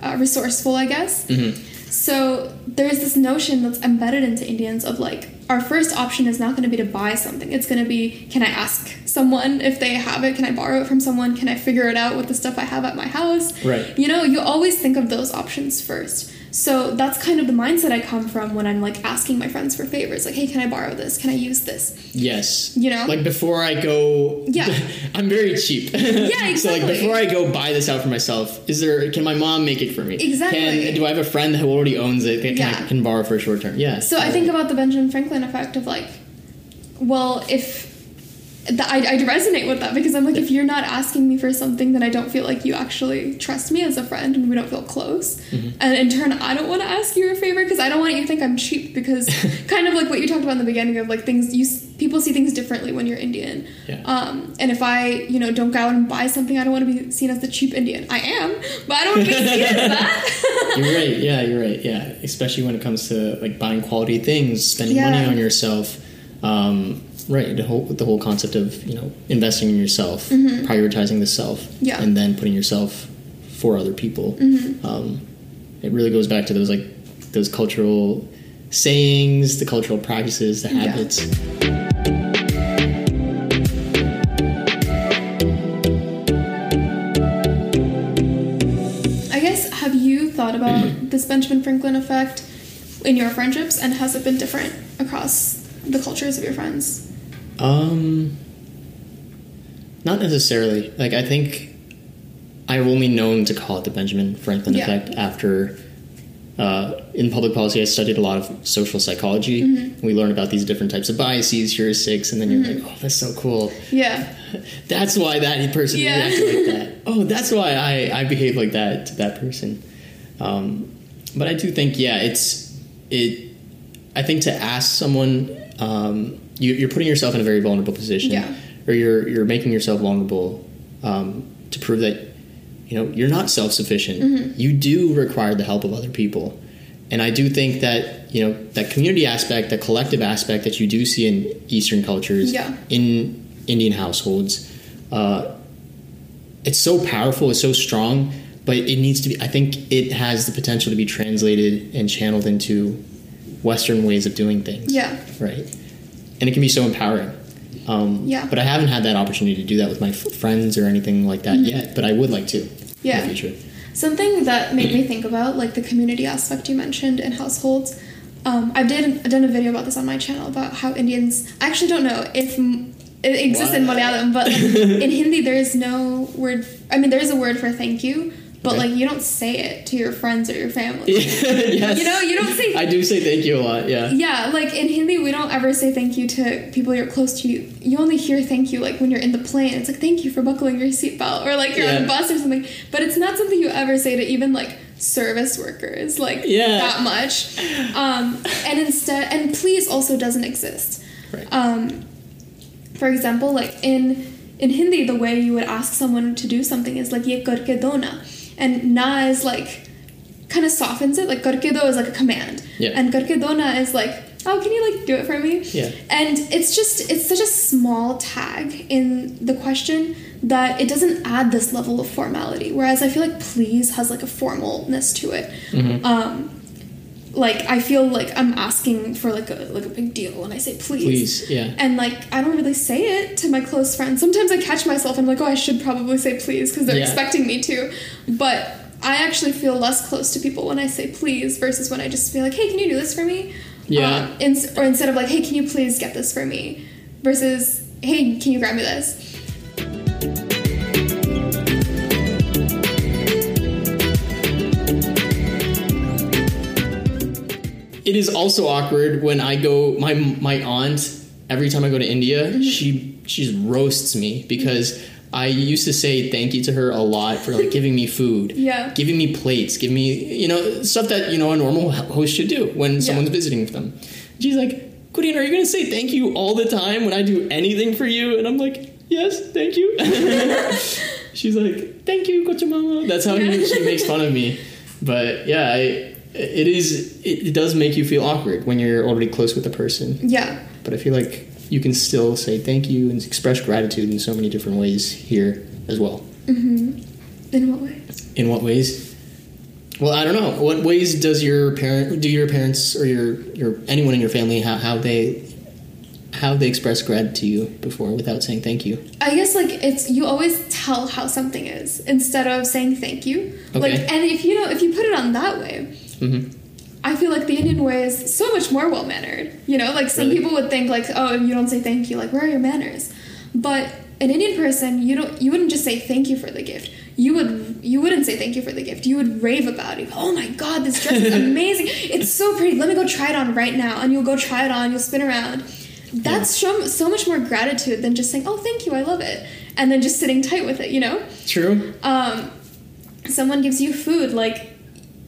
uh, resourceful, I guess. Mm-hmm. So there's this notion that's embedded into Indians of like our first option is not going to be to buy something. It's going to be can I ask someone if they have it? Can I borrow it from someone? Can I figure it out with the stuff I have at my house? Right. You know, you always think of those options first. So that's kind of the mindset I come from when I'm like asking my friends for favors. Like, hey, can I borrow this? Can I use this? Yes. You know? Like before I go Yeah. <laughs> I'm very cheap. Yeah, exactly. <laughs> so like before I go buy this out for myself, is there can my mom make it for me? Exactly. Can do I have a friend who already owns it can, can I Yeah. can borrow for a short term? Yeah. So I think about the Benjamin Franklin effect of like, well, if I, I resonate with that because I'm like, if you're not asking me for something, then I don't feel like you actually trust me as a friend, and we don't feel close. Mm-hmm. And in turn, I don't want to ask you a favor because I don't want you to think I'm cheap. Because <laughs> kind of like what you talked about in the beginning of like things you people see things differently when you're Indian. Yeah. Um, and if I you know don't go out and buy something, I don't want to be seen as the cheap Indian. I am, but I don't want to be seen as that. <laughs> You're right. Yeah, you're right. Yeah, especially when it comes to like buying quality things, spending money on yourself. Um, right. The whole the whole concept of you know investing in yourself, prioritizing the self, Mm-hmm. Yeah. Mm-hmm. and then putting yourself for other people. Um, it really goes back to those like those cultural sayings, the cultural practices, the habits. I guess have you thought about this Benjamin Franklin effect in your friendships, and has it been different across the cultures of your friends? Um, not necessarily. Like I think I've only known to call it the Benjamin Franklin Yeah. effect after. Uh, in public policy, I studied a lot of social psychology. Mm-hmm. We learn about these different types of biases, heuristics, and then you're like, "Oh, that's so cool. Yeah, <laughs> That's why that person Yeah. reacted like that. <laughs> Oh, that's why I I behave like that to that person." Um, but I do think, yeah, it's it. I think to ask someone, um, you, you're putting yourself in a very vulnerable position, Yeah. or you're you're making yourself vulnerable um, to prove that you know you're not self sufficient. Mm-hmm. You do require the help of other people, and I do think that you know that community aspect, that collective aspect that you do see in Eastern cultures, Yeah. in Indian households. Uh, it's so powerful, it's so strong, but it needs to be. I think it has the potential to be translated and channeled into Western ways of doing things. yeah, Right. And it can be so empowering. Um, Yeah. But I haven't had that opportunity to do that with my f- friends or anything like that yet. But I would like to. Mm-hmm. Yeah. In the future. Something that made me think about like the community aspect you mentioned in households. Um, I did I've done a video about this on my channel about how Indians. I actually don't know if m- it exists in Malayalam, but like, in <laughs> Hindi there is no word. I mean, there is a word for thank you, but Okay. like you don't say it to your friends or your family. <laughs> yes. You know, you don't say I do say thank you a lot. Yeah. Yeah, like in Hindi, we don't ever say thank you to people you're close to. You, you only hear thank you like when you're in the plane. It's like thank you for buckling your seatbelt, or like you're on a bus or something. But it's not something you ever say to even like service workers, like Yeah. that much. Um, and instead, and please also doesn't exist. Right. Um, for example, like in in Hindi, the way you would ask someone to do something is like ye karke do na, and na is like kind of softens it. Like karke do is like a command, Yeah. and karke is like oh can you like do it for me? Yeah. And it's just it's such a small tag in the question that it doesn't add this level of formality. Whereas I feel like please has like a formalness to it. Mm-hmm. Um, like I feel like I'm asking for like a like a big deal when I say Please. Yeah. and like I don't really say it to my close friends. Sometimes I catch myself and I'm like, oh, I should probably say please because they're Yeah. expecting me to. But I actually feel less close to people when I say please versus when I just feel like, hey, can you do this for me? Yeah. Um, ins- or instead of like, hey, can you please get this for me? Versus, hey, can you grab me this? It is also awkward when I go. My my aunt every time I go to India, Mm-hmm. she she roasts me because I used to say thank you to her a lot for like giving me food, <laughs> Yeah. giving me plates, giving me you know stuff that you know a normal host should do when Yeah. someone's visiting them. She's like, Quidin, are you gonna say thank you all the time when I do anything for you? And I'm like, yes, thank you. <laughs> She's like, thank you, Kochamama. That's how Yeah. she makes fun of me. But yeah, I, it is. It, does make you feel awkward when you're already close with a person. Yeah. But I feel like you can still say thank you and express gratitude in so many different ways here as well. Mhm. In what way? In what ways? Well, I don't know. What ways does your parent do your parents or your your anyone in your family how, how they how they express gratitude to you before without saying thank you? I guess like it's you always tell how something is instead of saying thank you. Okay. Like and if you know if you put it on that way, hmm I feel like the Indian way is so much more well mannered. You know, like some Really? people would think like, oh, if you don't say thank you, like where are your manners? But an Indian person, you don't you wouldn't just say thank you for the gift. You would you wouldn't say thank you for the gift. You would rave about it. Oh my god, this dress is <laughs> amazing. It's so pretty. Let me go try it on right now. And you'll go try it on, you'll spin around. that's so, so much more gratitude than just saying, "Oh, thank you, I love it," and then just sitting tight with it. You know. True. Um, someone gives you food, like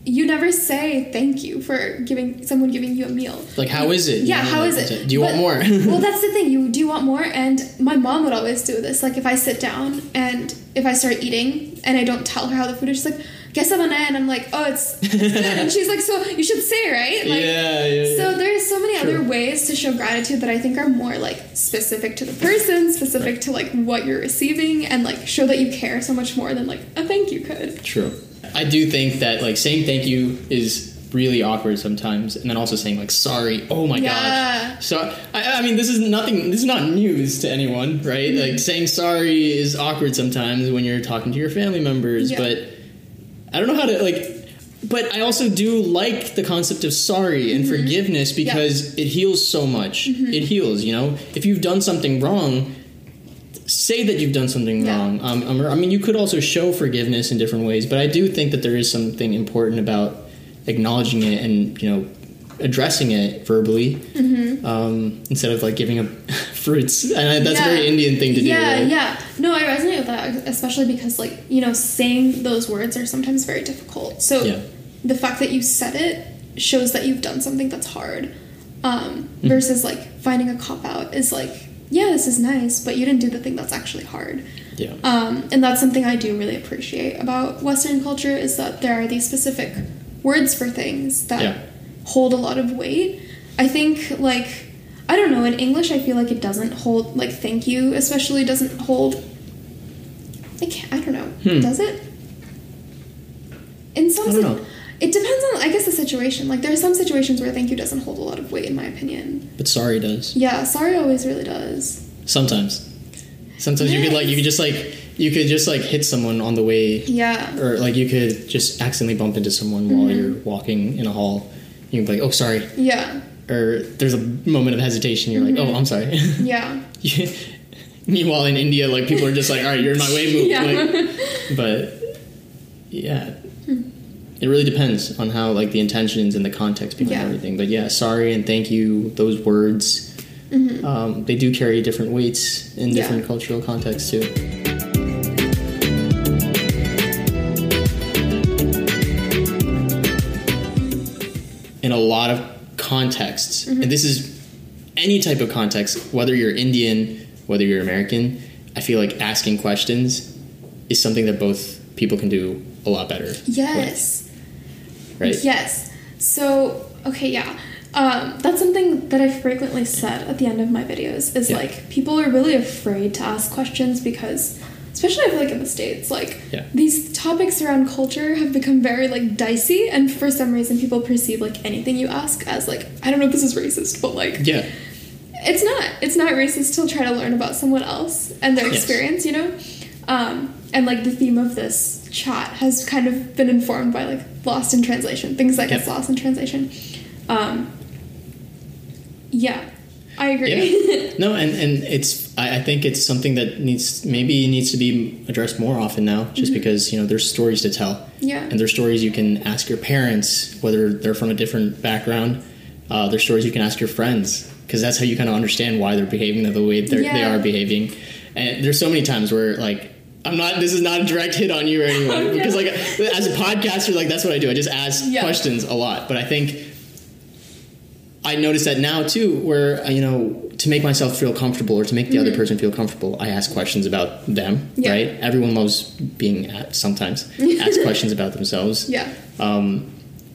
you never say thank you for giving someone giving you a meal. Like, how is it? Yeah, You know, how like, is it? Do you want more? <laughs> well, that's the thing. You do you want more, and my mom would always do this. Like if I sit down and if I start eating and I don't tell her how the food is, she's like, "Guess I'm and I'm like, "Oh, it's, it's <laughs> good," and she's like, "So you should say right?" Like, yeah, yeah, yeah. So there's so many Sure. other ways to show gratitude that I think are more like specific to the person, specific to like what you're receiving, and like show that you care so much more than like a thank you could. True. I do think that like saying thank you is really awkward sometimes, and then also saying like sorry. Oh my Yeah. gosh. So I, I mean, this is nothing. This is not news to anyone, right? Mm-hmm. Like saying sorry is awkward sometimes when you're talking to your family members, Yeah. but I don't know how to like. But I also do like the concept of sorry and forgiveness because it heals so much. It heals, you know. If you've done something wrong, say that you've done something Yeah. wrong. Um, I mean, you could also show forgiveness in different ways, but I do think that there is something important about acknowledging it and you know addressing it verbally um, instead of like giving up <laughs> fruits. And I, that's a very Indian thing to yeah, do. Right? yeah. No, I resonate with that, especially because like you know, saying those words are sometimes very difficult. So Yeah. the fact that you said it shows that you've done something that's hard. Um, Mm-hmm. versus like finding a cop out is like, yeah, this is nice, but you didn't do the thing that's actually hard. Yeah. Um, and that's something I do really appreciate about Western culture is that there are these specific words for things that Yeah. hold a lot of weight. I think like I don't know in English I feel like it doesn't hold like thank you especially doesn't hold. I can't, I don't know. Hmm. Does it? In some I don't know. It depends on I guess the situation. Like there are some situations where thank you doesn't hold a lot of weight in my opinion. But sorry does Yeah, sorry always really does. sometimes. Sometimes you could like you could just like you could just like hit someone on the way Yeah. or like you could just accidentally bump into someone while Mm-hmm. you're walking in a hall. You can be like, "Oh, sorry," Yeah. or there's a moment of hesitation. You're like, "Oh, I'm sorry." Yeah. <laughs> Meanwhile, in India, like people are just like, "All right, you're in my way, move." <laughs> Yeah. Like, but yeah, it really depends on how like the intentions and the context behind Yeah. everything. But yeah, sorry and thank you. Those words, um, they do carry different weights in Mm-hmm. Yeah. different cultural contexts too. in a lot of contexts, Mm-hmm. and this is any type of context, whether you're Indian, whether you're American, I feel like asking questions is something that both people can do a lot better. with, Yes. Right? Yes. So, okay, yeah. Um, that's something that I frequently said at the end of my videos is Yeah. like people are really afraid to ask questions because especially I feel like in the States, like Yeah. these topics around culture have become very like dicey and for some reason people perceive like anything you ask as like I don't know if this is racist, but like Yeah. it's not it's not racist to try to learn about someone else and their Yes. experience you know um, and like the theme of this chat has kind of been informed by like lost in translation things that gets Yep. lost in translation um, yeah i agree Yeah. <laughs> No, and, and it's I, I think it's something that needs maybe needs to be addressed more often now, just because you know there's stories to tell. Mm-hmm. Yeah. And there's stories you can ask your parents, whether they're from a different background. Uh, there's stories you can ask your friends, because that's how you kind of understand why they're behaving the way they're, they are behaving. And there's so many times where like I'm not. This is not a direct hit on you or anyone, <laughs> Okay. because like as a podcaster, like that's what I do. I just ask Yeah. questions a lot. But I think I notice that now too, where uh, you know, to make myself feel comfortable or to make the other person feel comfortable, I ask questions about them. Mm-hmm. Yeah. Right? Everyone loves being at, sometimes <laughs> ask questions about themselves. yeah Um,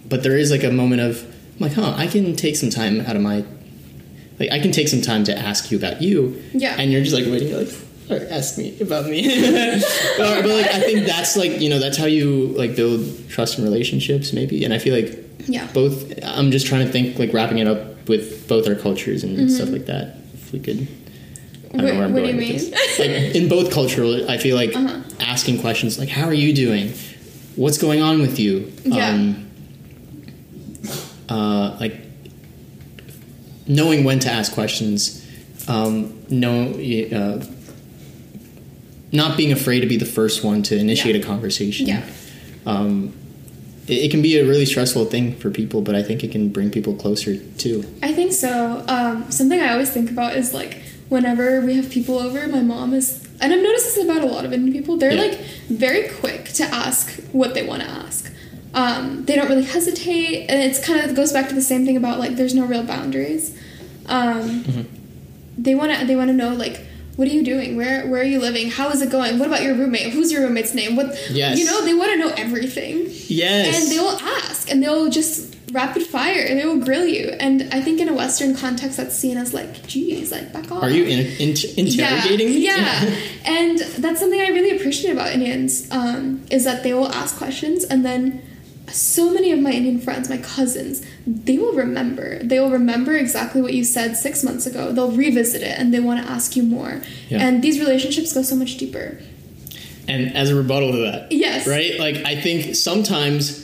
but there is like a moment of I'm like, huh, I can take some time out of my, like, I can take some time to ask you about you. Yeah. And you're just like waiting, you're like, "All right, ask me about me. <laughs> but, but like, I think that's like, you know, that's how you like build trust and relationships, maybe. And I feel like yeah both i'm just trying to think like wrapping it up with both our cultures and stuff like that if we could I don't know What- where I'm what do you with mean? Like in both cultural, I feel like Uh-huh. asking questions like, "How are you doing? What's going on with you?" Yeah. Um, uh, like knowing when to ask questions, um, know, uh, not being afraid to be the first one to initiate Yeah. a conversation. Yeah. Um, it, it can be a really stressful thing for people, but I think it can bring people closer too. I think so. Um, something I always think about is like whenever we have people over, my mom is, and I've noticed this about a lot of Indian people. They're Yeah. like very quick to ask what they want to ask. Um, they don't really hesitate, and it's kind of goes back to the same thing about like there's no real boundaries. Um, Mm-hmm. They want to they want to know like. What are you doing? Where where are you living? How is it going? What about your roommate? Who's your roommate's name? What Yes. you know? They want to know everything Yes. and they'll ask and they'll just rapid fire and they will grill you and i think in a western context that's seen as like geez like back off Are you in, in, interrogating me? yeah, yeah. <laughs> and that's something i really appreciate about indians um, is that they will ask questions and then so many of my indian friends my cousins they will remember they will remember exactly what you said six months ago they'll revisit it and they want to ask you more Yeah. and these relationships go so much deeper And as a rebuttal to that, Yes. right? Like I think sometimes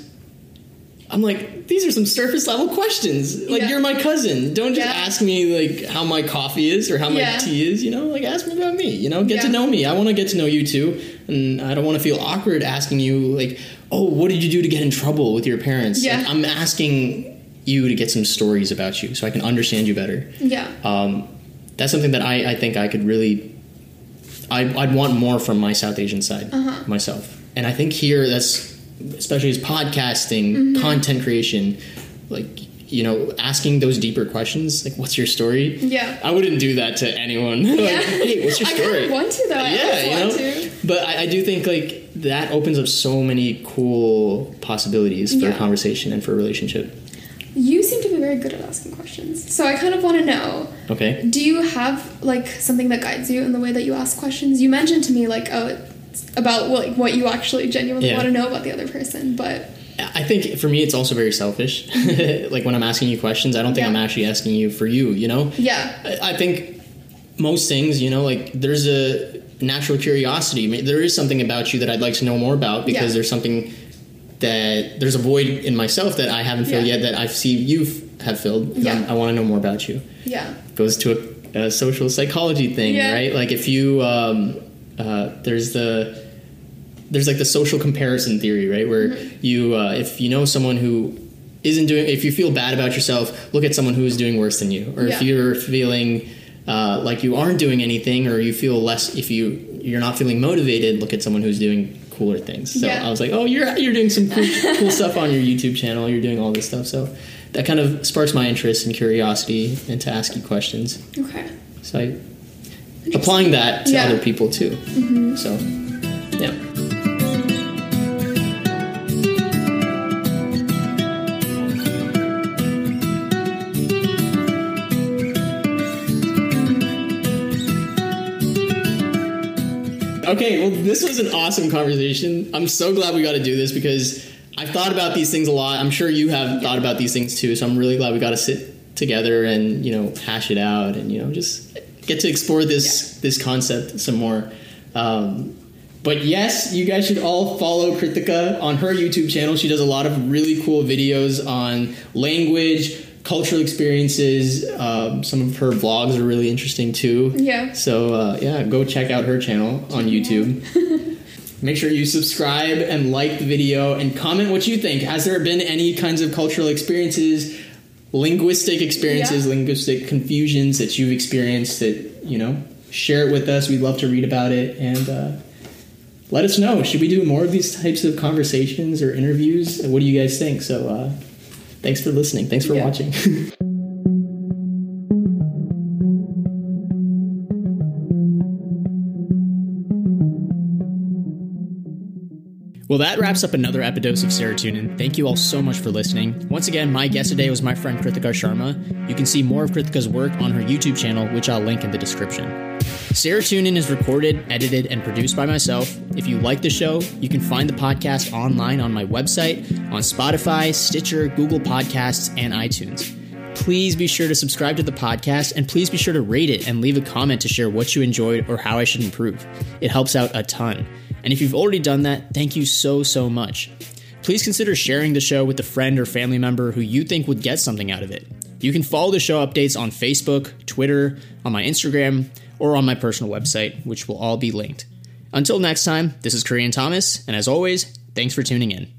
I'm like, these are some surface level questions. Like Yeah. you're my cousin. Don't just Yeah. ask me like how my coffee is or how my tea is. You know, like ask me about me. You know, get to know me. I want to get to know you too, and I don't want to feel awkward asking you like, oh, what did you do to get in trouble with your parents? Yeah. Like, I'm asking you to get some stories about you so I can understand you better. yeah Um, that's something that I, I think I could really I, I'd want more from my South Asian side Uh-huh. myself. And I think here that's especially as podcasting, Mm-hmm. content creation, like you know, asking those deeper questions, like what's your story? Yeah. I wouldn't do that to anyone. <laughs> like, Yeah. hey, what's your <laughs> story? of want to though. I yeah, you know. to. But I, I do think like that opens up so many cool possibilities for a Yeah. conversation and for a relationship. You seem to be very good at asking questions. So I kind of want to know Okay. do you have like something that guides you in the way that you ask questions? You mentioned to me like oh about what, like, what you actually genuinely Yeah. want to know about the other person, but I think for me, it's also very selfish. <laughs> like when I'm asking you questions, I don't think Yeah. I'm actually asking you for you. You know, yeah. I think most things, you know, like there's a natural curiosity. There is something about you that I'd like to know more about because Yeah. there's something that there's a void in myself that I haven't filled Yeah. yet that I see you f- have filled. Yeah. I want to know more about you. Yeah. Goes to a, a social psychology thing, Yeah. right? Like if you um, uh, there's the there's like the social comparison theory, right? Where Mm-hmm. you uh, if you know someone who isn't doing if you feel bad about yourself, look at someone who is doing worse than you. Or if you're feeling uh, like you aren't doing anything or you feel less if you you're not feeling motivated, look at someone who's doing cooler things. So Yeah. I was like, "Oh, you're you're doing some cool, cool <laughs> stuff on your YouTube channel. You're doing all this stuff." So that kind of sparks my interest and curiosity and to ask you questions. Okay. So I applying that to Yeah. other people too. Mm-hmm. So yeah. Okay, well, this was an awesome conversation. I'm so glad we got to do this because I've thought about these things a lot. I'm sure you have thought about these things too. So I'm really glad we got to sit together and you know hash it out and you know just get to explore this this concept some more. Um, but yes, you guys should all follow Kritika on her YouTube channel. She does a lot of really cool videos on language, cultural experiences. Um, some of her vlogs are really interesting too. Yeah. So uh, yeah, go check out her channel on YouTube. <laughs> Make sure you subscribe and like the video and comment what you think. Has there been any kinds of cultural experiences, linguistic experiences, Yeah. linguistic confusions that you've experienced that, you know, share it with us. We'd love to read about it and uh, let us know. Should we do more of these types of conversations or interviews? What do you guys think? So uh, thanks for listening. Thanks for Yeah. watching. <laughs> Well, that wraps up another Epidose of Serotonin. Thank you all so much for listening. Once again, my guest today was my friend Kritika Sharma. You can see more of Kritika's work on her YouTube channel, which I'll link in the description. Serotonin is recorded, edited, and produced by myself. If you like the show, you can find the podcast online on my website, on Spotify, Stitcher, Google Podcasts, and iTunes. Please be sure to subscribe to the podcast and please be sure to rate it and leave a comment to share what you enjoyed or how I should improve. It helps out a ton. And if you've already done that, thank you so, so much. Please consider sharing the show with a friend or family member who you think would get something out of it. You can follow the show updates on Facebook, Twitter, on my Instagram, or on my personal website, which will all be linked. Until next time, this is Kiran Thomas, and as always, thanks for tuning in.